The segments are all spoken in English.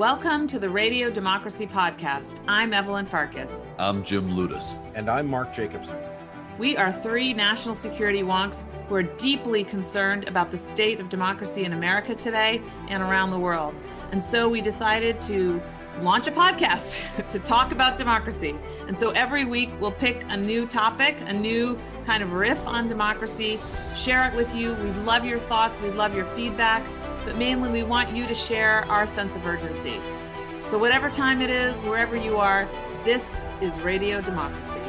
Welcome to the Radio Democracy Podcast. I'm Evelyn Farkas. I'm Jim Ludes. And I'm Mark Jacobson. We are three national security wonks who are deeply concerned about the state of democracy in America today and around the world. And so we decided to launch a podcast to talk about democracy. And so every week we'll pick a new topic, a new kind of riff on democracy, share it with you. We love your thoughts, we love your feedback, but mainly we want you to share our sense of urgency. So, whatever time it is, wherever you are, this is Radio Democracy.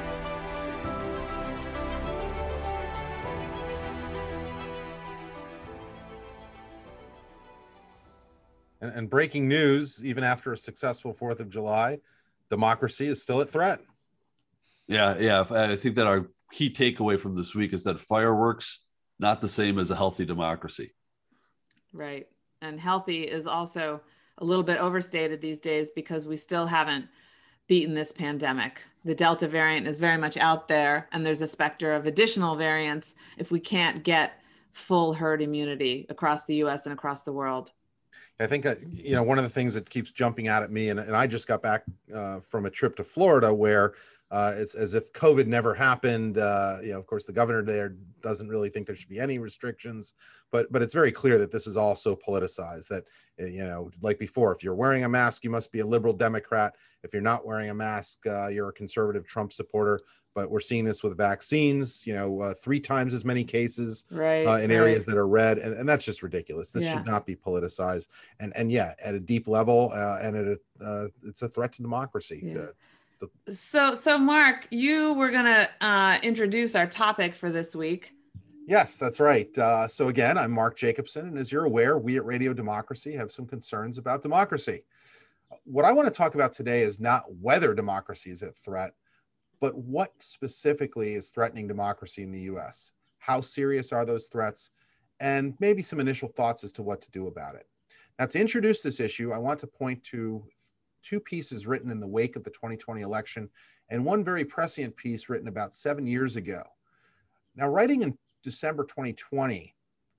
And, and breaking news, even after a successful 4th of July, democracy is still at threat. Yeah, yeah. I think that our key takeaway from this week is that fireworks not the same as a healthy democracy. Right. And healthy is also a little bit overstated these days because we still haven't beaten this pandemic. The Delta variant is very much out there, and there's a specter of additional variants if we can't get full herd immunity across the US and across the world. I think uh, you know one of the things that keeps jumping out at me, and, and I just got back uh, from a trip to Florida where uh, it's as if COVID never happened. Uh, you know, of course, the governor there doesn't really think there should be any restrictions, but but it's very clear that this is also politicized. That uh, you know, like before, if you're wearing a mask, you must be a liberal Democrat. If you're not wearing a mask, uh, you're a conservative Trump supporter. But we're seeing this with vaccines. You know, uh, three times as many cases right, uh, in right. areas that are red, and, and that's just ridiculous. This Yeah. should not be politicized. And and yeah, at a deep level, uh, and at a, it's a threat to democracy. Yeah. So, so Mark, you were gonna uh, introduce our topic for this week. Yes, that's right. Uh, so again, I'm Mark Jacobson, and as you're aware, we at Radio Democracy have some concerns about democracy. What I want to talk about today is not whether democracy is at threat, but what specifically is threatening democracy in the U.S. How serious are those threats, and maybe some initial thoughts as to what to do about it. Now, to introduce this issue, I want to point to two pieces written in the wake of the 2020 election, and one very prescient piece written about seven years ago. Now, writing in December 2020,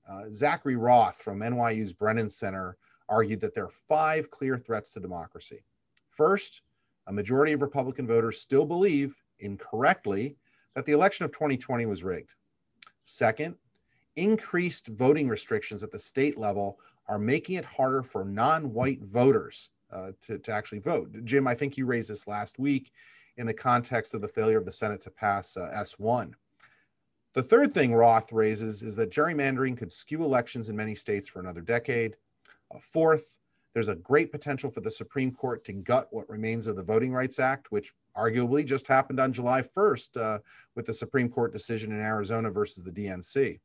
uh, Zachary Roth from NYU's Brennan Center argued that there are five clear threats to democracy. First, a majority of Republican voters still believe, incorrectly, that the election of 2020 was rigged. Second, increased voting restrictions at the state level are making it harder for non white voters uh, to, to actually vote. Jim, I think you raised this last week in the context of the failure of the Senate to pass uh, S1. The third thing Roth raises is that gerrymandering could skew elections in many states for another decade. Uh, fourth, there's a great potential for the Supreme Court to gut what remains of the Voting Rights Act, which arguably just happened on July 1st uh, with the Supreme Court decision in Arizona versus the DNC.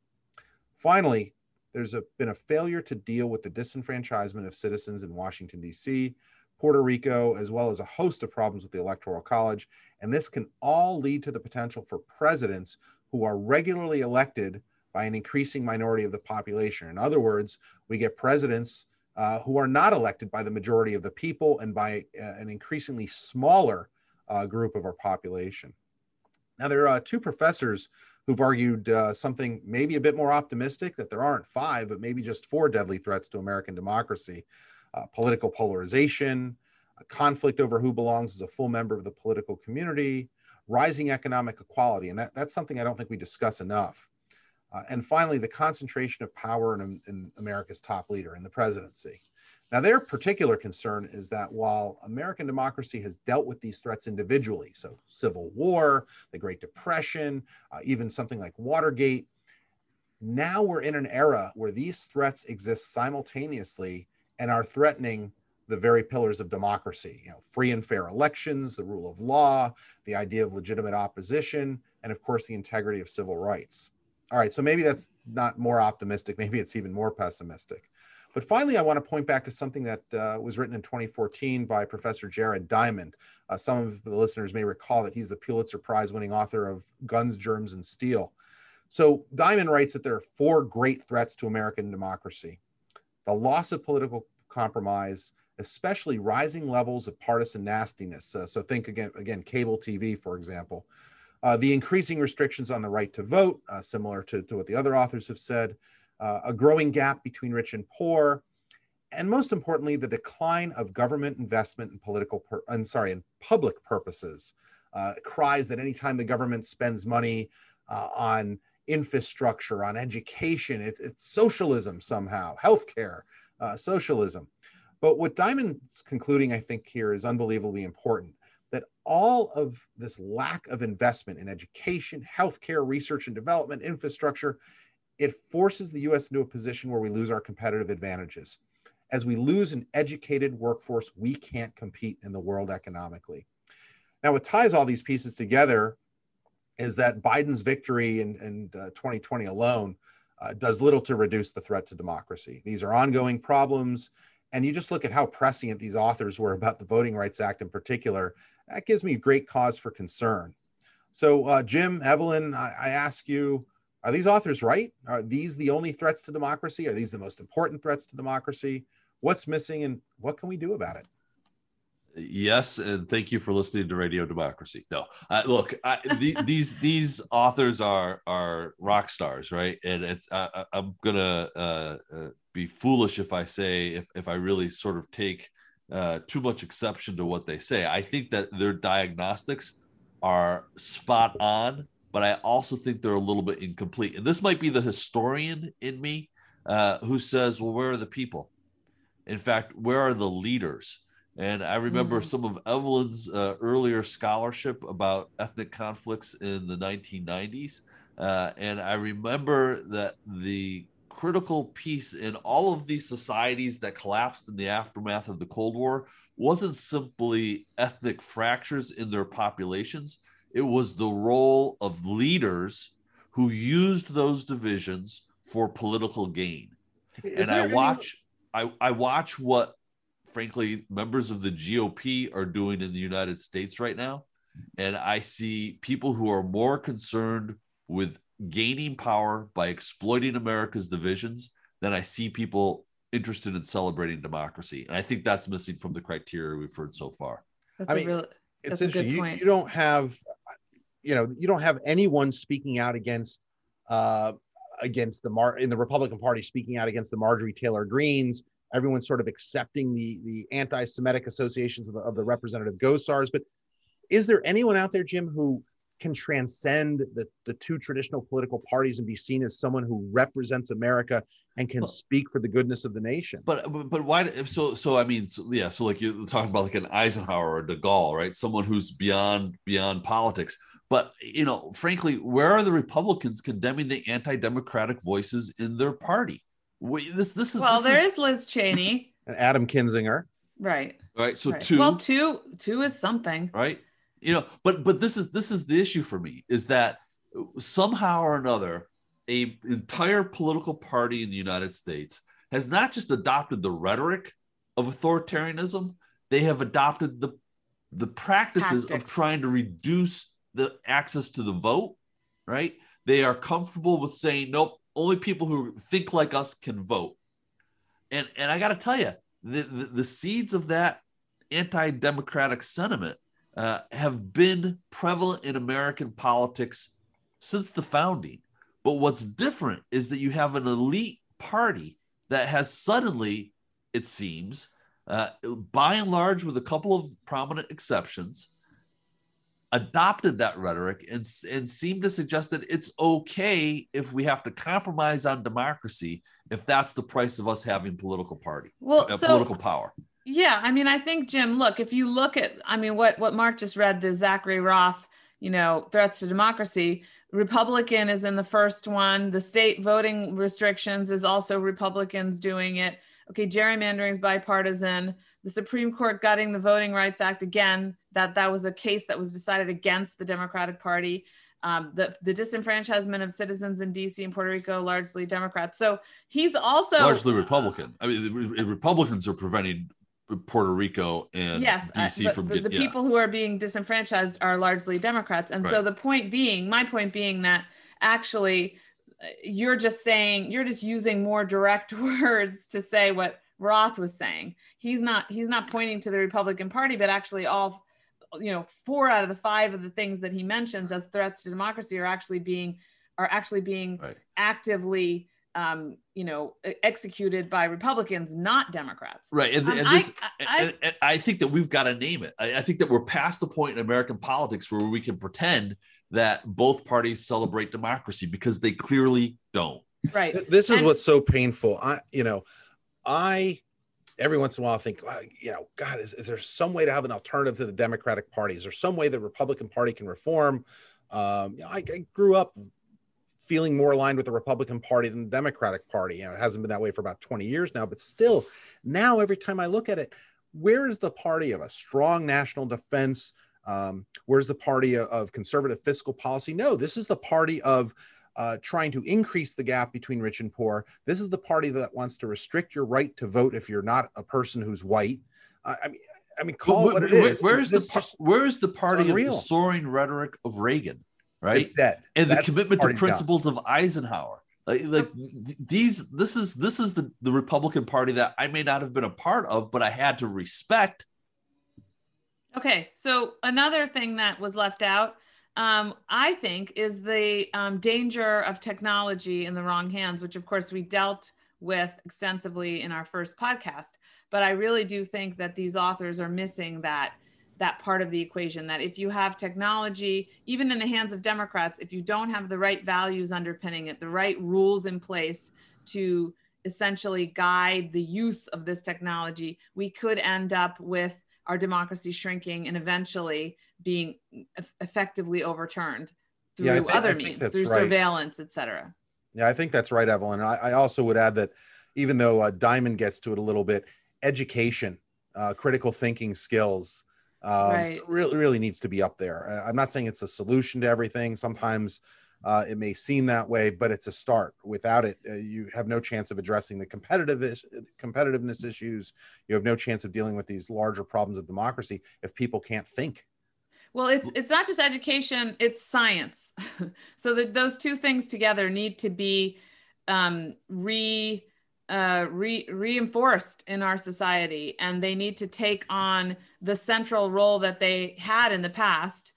Finally, there's a, been a failure to deal with the disenfranchisement of citizens in Washington, D.C., Puerto Rico, as well as a host of problems with the Electoral College. And this can all lead to the potential for presidents who are regularly elected by an increasing minority of the population. In other words, we get presidents uh, who are not elected by the majority of the people and by uh, an increasingly smaller uh, group of our population. Now, there are uh, two professors who've argued uh, something maybe a bit more optimistic that there aren't five, but maybe just four deadly threats to American democracy uh, political polarization, a conflict over who belongs as a full member of the political community, rising economic equality. And that, that's something I don't think we discuss enough. Uh, and finally, the concentration of power in, in America's top leader, in the presidency. Now, their particular concern is that while American democracy has dealt with these threats individually, so Civil War, the Great Depression, uh, even something like Watergate, now we're in an era where these threats exist simultaneously and are threatening the very pillars of democracy you know free and fair elections the rule of law the idea of legitimate opposition and of course the integrity of civil rights. All right so maybe that's not more optimistic. Maybe it's even more pessimistic but finally i want to point back to something that uh, was written in 2014 by professor jared diamond uh, some of the listeners may recall that he's the pulitzer prize winning author of guns germs and steel so diamond writes that there are four great threats to american democracy the loss of political compromise, especially rising levels of partisan nastiness. Uh, so think again, again, cable TV, for example. Uh, the increasing restrictions on the right to vote, uh, similar to, to what the other authors have said, uh, a growing gap between rich and poor, and most importantly, the decline of government investment in political, pur- I'm sorry, in public purposes. Uh, cries that anytime the government spends money uh, on infrastructure, on education, it's, it's socialism somehow, healthcare, uh, socialism. But what Diamond's concluding, I think, here is unbelievably important that all of this lack of investment in education, healthcare, research and development, infrastructure, it forces the US into a position where we lose our competitive advantages. As we lose an educated workforce, we can't compete in the world economically. Now, what ties all these pieces together is that Biden's victory in, in uh, 2020 alone uh, does little to reduce the threat to democracy. These are ongoing problems. And you just look at how prescient these authors were about the Voting Rights Act in particular, that gives me great cause for concern. So, uh, Jim, Evelyn, I, I ask you, are these authors right? Are these the only threats to democracy? Are these the most important threats to democracy? What's missing and what can we do about it? Yes, and thank you for listening to Radio Democracy. No, uh, look, I, the, these these authors are are rock stars, right? And it's I, am gonna uh, uh, be foolish if I say if if I really sort of take uh, too much exception to what they say. I think that their diagnostics are spot on, but I also think they're a little bit incomplete. And this might be the historian in me uh, who says, "Well, where are the people? In fact, where are the leaders?" And I remember mm. some of Evelyn's uh, earlier scholarship about ethnic conflicts in the 1990s. Uh, and I remember that the critical piece in all of these societies that collapsed in the aftermath of the Cold War wasn't simply ethnic fractures in their populations, it was the role of leaders who used those divisions for political gain. Is and I watch any... I, I watch what frankly members of the GOP are doing in the United States right now. And I see people who are more concerned with gaining power by exploiting America's divisions than I see people interested in celebrating democracy. And I think that's missing from the criteria we've heard so far. That's I mean, real, it's interesting. You, you, don't have, you know, you don't have anyone speaking out against, uh, against the Mar in the Republican Party speaking out against the Marjorie Taylor Greens everyone's sort of accepting the the anti-Semitic associations of the, of the representative Gosars. But is there anyone out there, Jim, who can transcend the, the two traditional political parties and be seen as someone who represents America and can well, speak for the goodness of the nation. But but why? So so I mean so, yeah. So like you're talking about like an Eisenhower or De Gaulle, right? Someone who's beyond beyond politics. But you know, frankly, where are the Republicans condemning the anti-democratic voices in their party? Wait, this this is well. This there is... is Liz Cheney and Adam Kinzinger. Right. Right. So right. two. Well, two two is something. Right. You know, but but this is this is the issue for me is that somehow or another, a entire political party in the United States has not just adopted the rhetoric of authoritarianism, they have adopted the the practices Tactics. of trying to reduce the access to the vote. Right. They are comfortable with saying, nope, only people who think like us can vote. And and I got to tell you, the, the, the seeds of that anti-democratic sentiment uh, have been prevalent in American politics since the founding. But what's different is that you have an elite party that has suddenly, it seems, uh, by and large, with a couple of prominent exceptions, adopted that rhetoric and, and seemed to suggest that it's okay if we have to compromise on democracy if that's the price of us having political party well uh, so, political power. Yeah i mean i think jim look if you look at i mean what what mark just read the zachary roth you know threats to democracy republican is in the first one. The state voting restrictions is also republicans doing it. Okay gerrymandering is bipartisan the supreme court gutting the voting rights act again that that was a case that was decided against the democratic party um, the, the disenfranchisement of citizens in DC and Puerto Rico, largely Democrats. So he's also largely Republican. I mean, the Republicans are preventing Puerto Rico and yes, DC uh, from the, the yeah. people who are being disenfranchised are largely Democrats. And right. so the point being, my point being that actually uh, you're just saying you're just using more direct words to say what Roth was saying. He's not he's not pointing to the Republican Party, but actually all you know four out of the five of the things that he mentions as threats to democracy are actually being are actually being right. actively um, you know, executed by Republicans, not Democrats. Right, and, um, and this, I, I, and, and I, think that we've got to name it. I, I, think that we're past the point in American politics where we can pretend that both parties celebrate democracy because they clearly don't. Right. This is what's so painful. I, you know, I every once in a while think, well, you know, God, is, is there some way to have an alternative to the Democratic Party? Is there some way the Republican Party can reform? Um, you know, I, I, grew up feeling more aligned with the Republican Party than the Democratic Party. You know, it hasn't been that way for about 20 years now, but still, now every time I look at it, where is the party of a strong national defense? Um, where's the party of, of conservative fiscal policy? No, this is the party of uh, trying to increase the gap between rich and poor. This is the party that wants to restrict your right to vote if you're not a person who's white. Uh, I mean, I mean, call it what it is. Where's the where's the party unreal. of the soaring rhetoric of Reagan, right? It's dead. And That's the commitment to principles of Eisenhower. Like, like these, this is this is the the Republican Party that I may not have been a part of, but I had to respect. Okay, so another thing that was left out um, I think, is the um, danger of technology in the wrong hands, which of course we dealt with extensively in our first podcast. But I really do think that these authors are missing that that part of the equation that if you have technology even in the hands of democrats if you don't have the right values underpinning it the right rules in place to essentially guide the use of this technology we could end up with our democracy shrinking and eventually being effectively overturned through yeah, think, other means, through right. surveillance, et cetera. Yeah, I think that's right, Evelyn. I, I also would add that even though uh, Diamond gets to it a little bit, education, uh, critical thinking skills, um, right. really, really needs to be up there. Uh, I'm not saying it's a solution to everything. Sometimes uh, it may seem that way, but it's a start. Without it, uh, you have no chance of addressing the competitive is- competitiveness issues. You have no chance of dealing with these larger problems of democracy if people can't think. Well, it's it's not just education; it's science. so that those two things together need to be um, re, uh, re reinforced in our society, and they need to take on the central role that they had in the past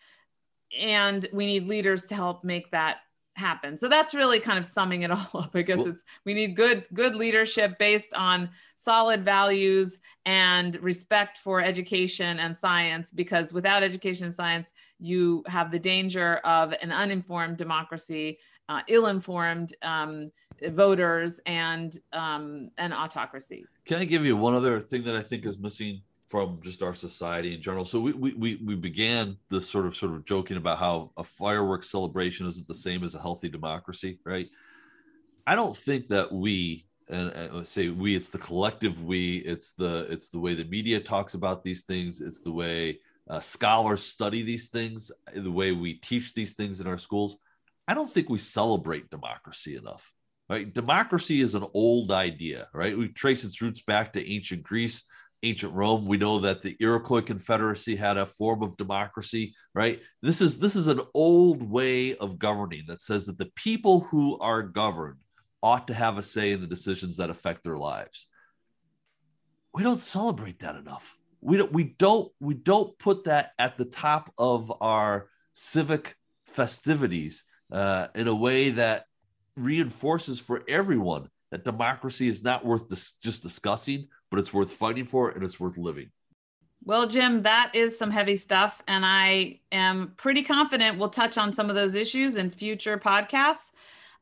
and we need leaders to help make that happen. So that's really kind of summing it all up i guess well, it's we need good good leadership based on solid values and respect for education and science because without education and science you have the danger of an uninformed democracy uh, ill-informed um, voters and um, an autocracy. Can i give you one other thing that i think is missing from just our society in general. So we, we we began this sort of sort of joking about how a fireworks celebration isn't the same as a healthy democracy, right? I don't think that we and, let's say we it's the collective we it's the it's the way the media talks about these things it's the way uh, scholars study these things the way we teach these things in our schools i don't think we celebrate democracy enough right democracy is an old idea right we trace its roots back to ancient greece ancient Rome. We know that the Iroquois Confederacy had a form of democracy, right? This is this is an old way of governing that says that the people who are governed ought to have a say in the decisions that affect their lives. We don't celebrate that enough. We don't we don't we don't put that at the top of our civic festivities uh, in a way that reinforces for everyone that democracy is not worth dis- just discussing, but it's worth fighting for and it's worth living. Well, Jim, that is some heavy stuff. And I am pretty confident we'll touch on some of those issues in future podcasts.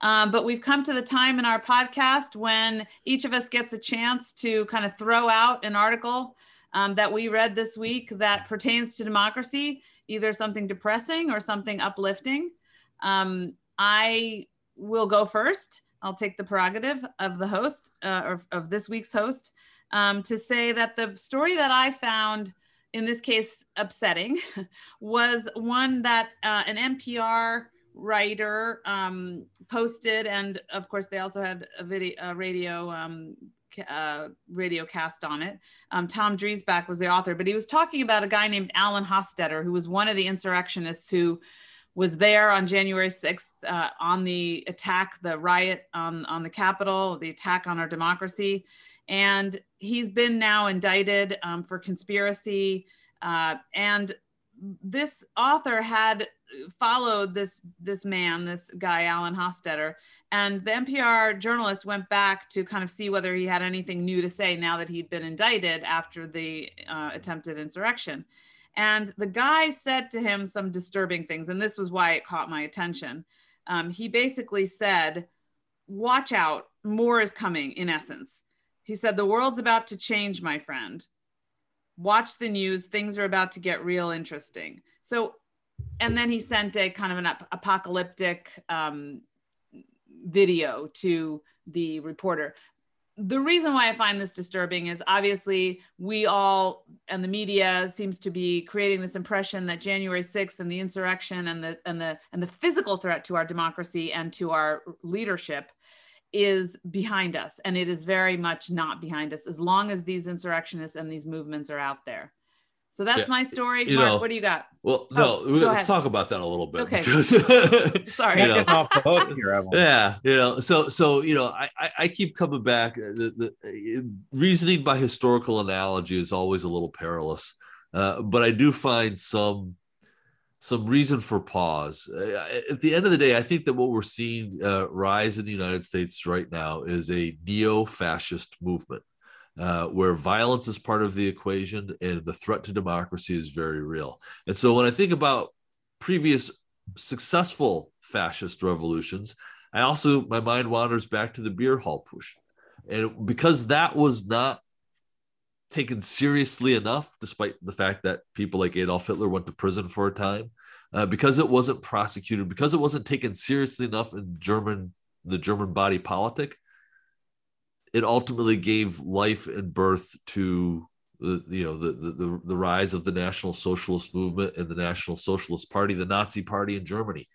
Um, but we've come to the time in our podcast when each of us gets a chance to kind of throw out an article um, that we read this week that pertains to democracy, either something depressing or something uplifting. Um, I will go first. I'll take the prerogative of the host uh, or of this week's host um, to say that the story that I found, in this case, upsetting, was one that uh, an NPR writer um, posted, and of course, they also had a video, a radio. Um, uh, radio cast on it. Um, Tom Dreisbach was the author, but he was talking about a guy named Alan Hostetter, who was one of the insurrectionists who was there on January 6th uh, on the attack, the riot on, on the Capitol, the attack on our democracy. And he's been now indicted um, for conspiracy. Uh, and this author had followed this this man, this guy Alan Hostetter, and the NPR journalist went back to kind of see whether he had anything new to say now that he'd been indicted after the uh, attempted insurrection. And the guy said to him some disturbing things, and this was why it caught my attention. Um, he basically said, "Watch out, more is coming." In essence, he said, "The world's about to change, my friend." watch the news. Things are about to get real interesting. So and then he sent a kind of an ap- apocalyptic um, video to the reporter. The reason why i find this disturbing is obviously we all and the media seems to be creating this impression that january 6th and the insurrection and the and the and the physical threat to our democracy and to our leadership is behind us and it is very much not behind us as long as these insurrectionists and these movements are out there. So that's yeah. my story. you Mark, know, what do you got? well no oh, let's talk about that a little bit okay. because, sorry. you know, yeah you know so so you know I, I keep coming back uh, the, the reasoning by historical analogy is always a little perilous uh, but i do find some some reason for pause. Uh, at the end of the day, I think that what we're seeing uh, rise in the United States right now is a neo fascist movement uh, where violence is part of the equation and the threat to democracy is very real. And so when I think about previous successful fascist revolutions, I also, my mind wanders back to the beer hall putsch. And because that was not taken seriously enough, despite the fact that people like Adolf Hitler went to prison for a time, uh, because it wasn't prosecuted, because it wasn't taken seriously enough in German the German body politic. It ultimately gave life and birth to the you know the, the the rise of the National Socialist movement and the National Socialist Party, the Nazi Party in Germany.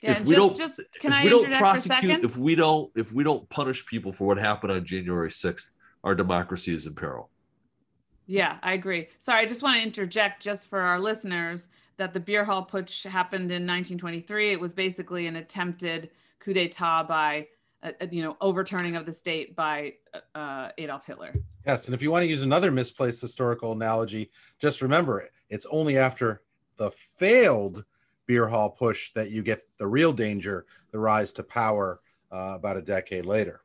Yeah, if we just, don't, just, can if I we don't prosecute, if we don't, if we don't punish people for what happened on January sixth, our democracy is in peril. Yeah, I agree. Sorry, I just want to interject just for our listeners that the beer hall putsch happened in 1923. It was basically an attempted coup d'état by, uh, uh, you know, overturning of the state by uh, Adolf Hitler. Yes, and if you want to use another misplaced historical analogy, just remember it's only after the failed beer hall putsch that you get the real danger, the rise to power uh, about a decade later.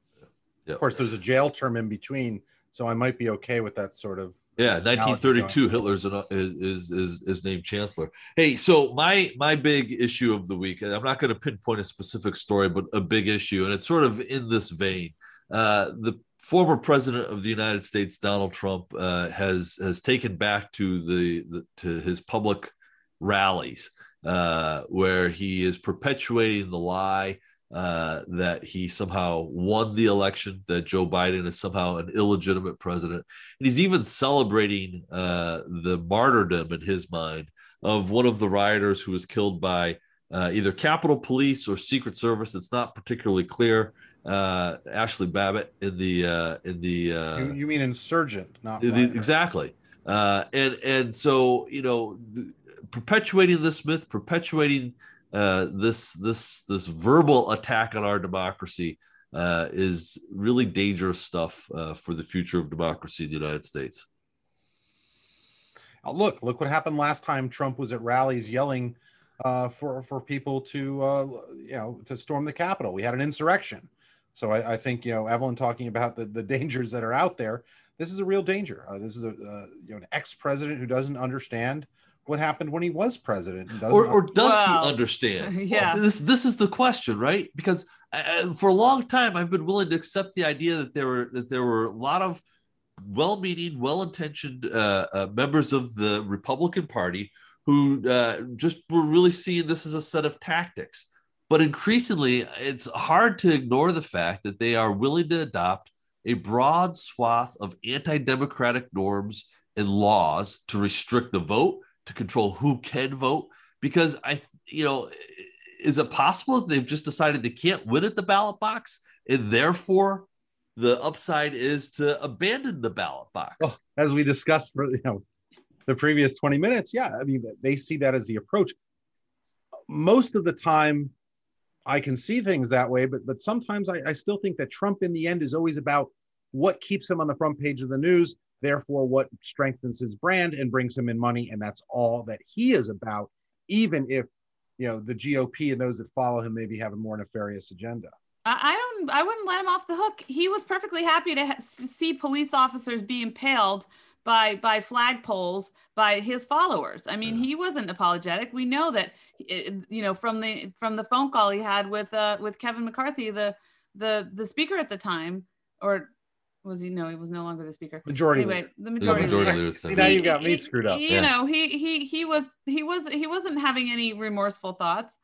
Yep. Of course, there's a jail term in between so I might be okay with that sort of. Yeah, 1932, Hitler's an, is, is is named chancellor. Hey, so my my big issue of the week, I'm not going to pinpoint a specific story, but a big issue, and it's sort of in this vein. Uh, the former president of the United States, Donald Trump, uh, has has taken back to the, the to his public rallies uh, where he is perpetuating the lie uh, that he somehow won the election, that Joe Biden is somehow an illegitimate president. And he's even celebrating uh, the martyrdom in his mind of one of the rioters who was killed by uh, either Capitol Police or Secret Service. It's not particularly clear. Uh, Ashli Babbitt in the uh, in the uh, you, you, mean insurgent, not the, exactly. and and so you know, the, perpetuating this myth, perpetuating uh, this this this verbal attack on our democracy uh, is really dangerous stuff uh, for the future of democracy in the United States. Look, look what happened last time Trump was at rallies yelling uh, for for people to uh, you know to storm the Capitol. We had an insurrection. So I, I, think you know Evelyn talking about the, the dangers that are out there. This is a real danger. this is a you know an ex president who doesn't understand what happened when he was president or, or does well, he understand yeah. this this is the question right? Because uh, for a long time i've been willing to accept the idea that there were that there were a lot of well-meaning well-intentioned uh, uh, members of the republican party who uh, just were really seeing this as a set of tactics. But increasingly it's hard to ignore the fact that they are willing to adopt a broad swath of anti-democratic norms and laws to restrict the vote to control who can vote because I, you know, is it possible that they've just decided they can't win at the ballot box and therefore the upside is to abandon the ballot box? Well, as we discussed for you know the previous 20 minutes, yeah, I mean they see that as the approach. Most of the time, I can see things that way, but but sometimes I, I still think that Trump in the end is always about what keeps him on the front page of the news therefore what strengthens his brand and brings him in money and that's all that he is about even if you know the gop and those that follow him maybe have a more nefarious agenda I don't. I wouldn't let him off the hook. He was perfectly happy to, ha- see police officers be impaled by by flagpoles by his followers. I mean, yeah. he wasn't apologetic. We know that, you know, from the from the phone call he had with uh, with Kevin McCarthy, the the the speaker at the time, or was he? No, he was no longer the speaker. Majority. Anyway, leader. the majority. The majority leader. See, now you got me screwed up. You yeah. know, he he he was he was he wasn't having any remorseful thoughts.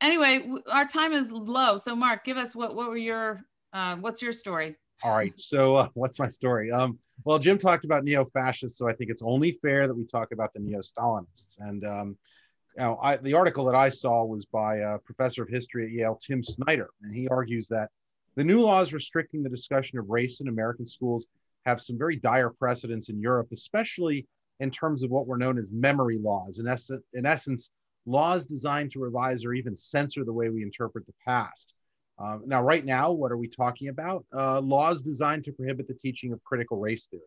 Anyway, our time is low. So, Mark, give us what what were your uh, what's your story? All right. So, uh, what's my story? Um, well, Jim talked about neo-fascists, so I think it's only fair that we talk about the neo-Stalinists. And um, now, I, the article that I saw was by a professor of history at Yale, Tim Snyder, and he argues that the new laws restricting the discussion of race in American schools have some very dire precedents in Europe, especially in terms of what were known as memory laws. In, ess- in essence, laws designed to revise or even censor the way we interpret the past. Uh, now, right now, what are we talking about? Uh, laws designed to prohibit the teaching of critical race theory.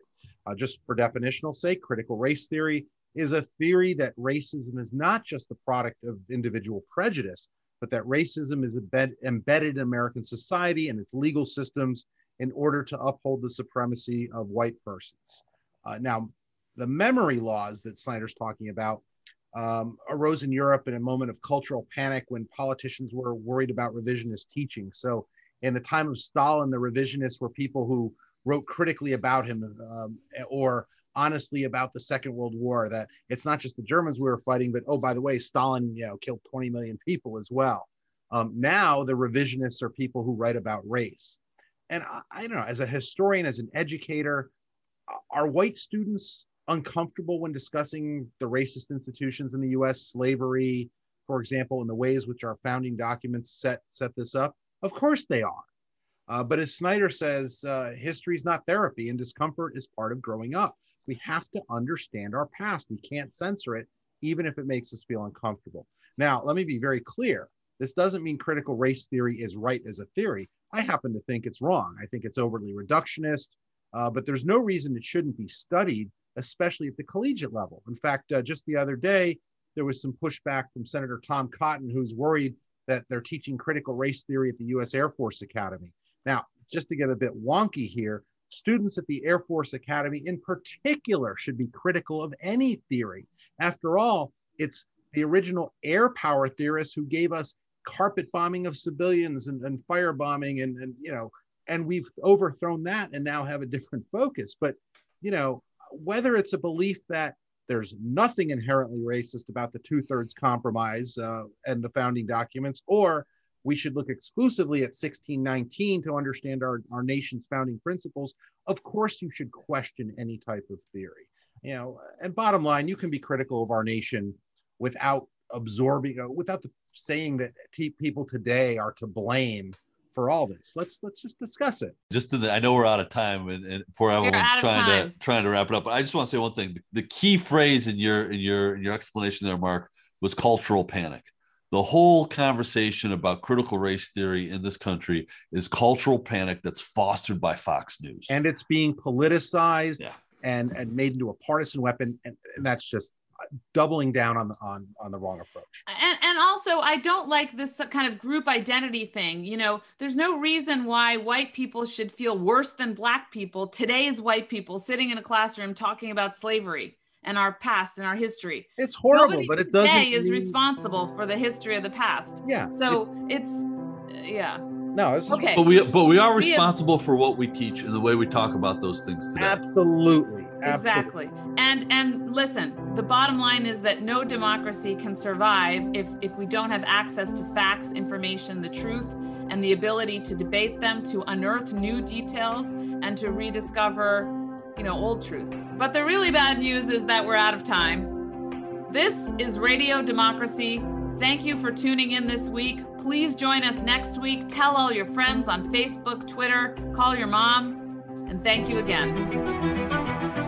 Uh, just for definitional sake, critical race theory is a theory that racism is not just the product of individual prejudice, but that racism is embed- embedded in American society and its legal systems in order to uphold the supremacy of white persons. Uh, now, the memory laws that Snyder's talking about um, arose in Europe in a moment of cultural panic when politicians were worried about revisionist teaching. So, in the time of Stalin, the revisionists were people who wrote critically about him um, or honestly about the Second World War. That it's not just the Germans we were fighting, but oh, by the way, Stalin, you know, killed 20 million people as well. Um, now the revisionists are people who write about race. And I, I don't know, as a historian, as an educator, are white students uncomfortable when discussing the racist institutions in the US, slavery, for example, and the ways which our founding documents set, set this up? Of course they are. Uh, but as Snyder says, uh, history is not therapy and discomfort is part of growing up. We have to understand our past. We can't censor it, even if it makes us feel uncomfortable. Now, let me be very clear. This doesn't mean critical race theory is right as a theory. I happen to think it's wrong. I think it's overly reductionist, uh, but there's no reason it shouldn't be studied especially at the collegiate level. In fact, uh, just the other day, there was some pushback from Senator Tom Cotton, who's worried that they're teaching critical race theory at the US Air Force Academy. Now, just to get a bit wonky here, students at the Air Force Academy in particular should be critical of any theory. After all, it's the original air power theorists who gave us carpet bombing of civilians and, and firebombing and, and you know and we've overthrown that and now have a different focus but you know whether it's a belief that there's nothing inherently racist about the two thirds compromise uh, and the founding documents, or we should look exclusively at 1619 to understand our, our nation's founding principles. Of course, you should question any type of theory. You know, and bottom line, you can be critical of our nation without absorbing, uh, without the, saying that t- people today are to blame for all this. Let's let's just discuss it. Just to the, I know we're out of time, and, and poor everyone's trying to trying to wrap it up. But I just want to say one thing: the, the key phrase in your in your in your explanation there, Mark, was cultural panic. The whole conversation about critical race theory in this country is cultural panic that's fostered by Fox News, and it's being politicized yeah. and and made into a partisan weapon, and, and that's just doubling down on the on on the wrong approach. And and also i don't like this kind of group identity thing you know? There's no reason why white people should feel worse than black people. Today's white people sitting in a classroom talking about slavery and our past and our history it's horrible Nobody but it doesn't today is responsible for the history of the past yeah so it, it's yeah no, it's okay. But we but we are responsible we have, for what we teach and the way we talk about those things today. Absolutely. Exactly. And and listen, the bottom line is that no democracy can survive if if we don't have access to facts, information, the truth, and the ability to debate them, to unearth new details, and to rediscover, you know, old truths. But the really bad news is that we're out of time. This is Radio Democracy. Thank you for tuning in this week. Please join us next week. Tell all your friends on Facebook, Twitter, call your mom, and thank you again.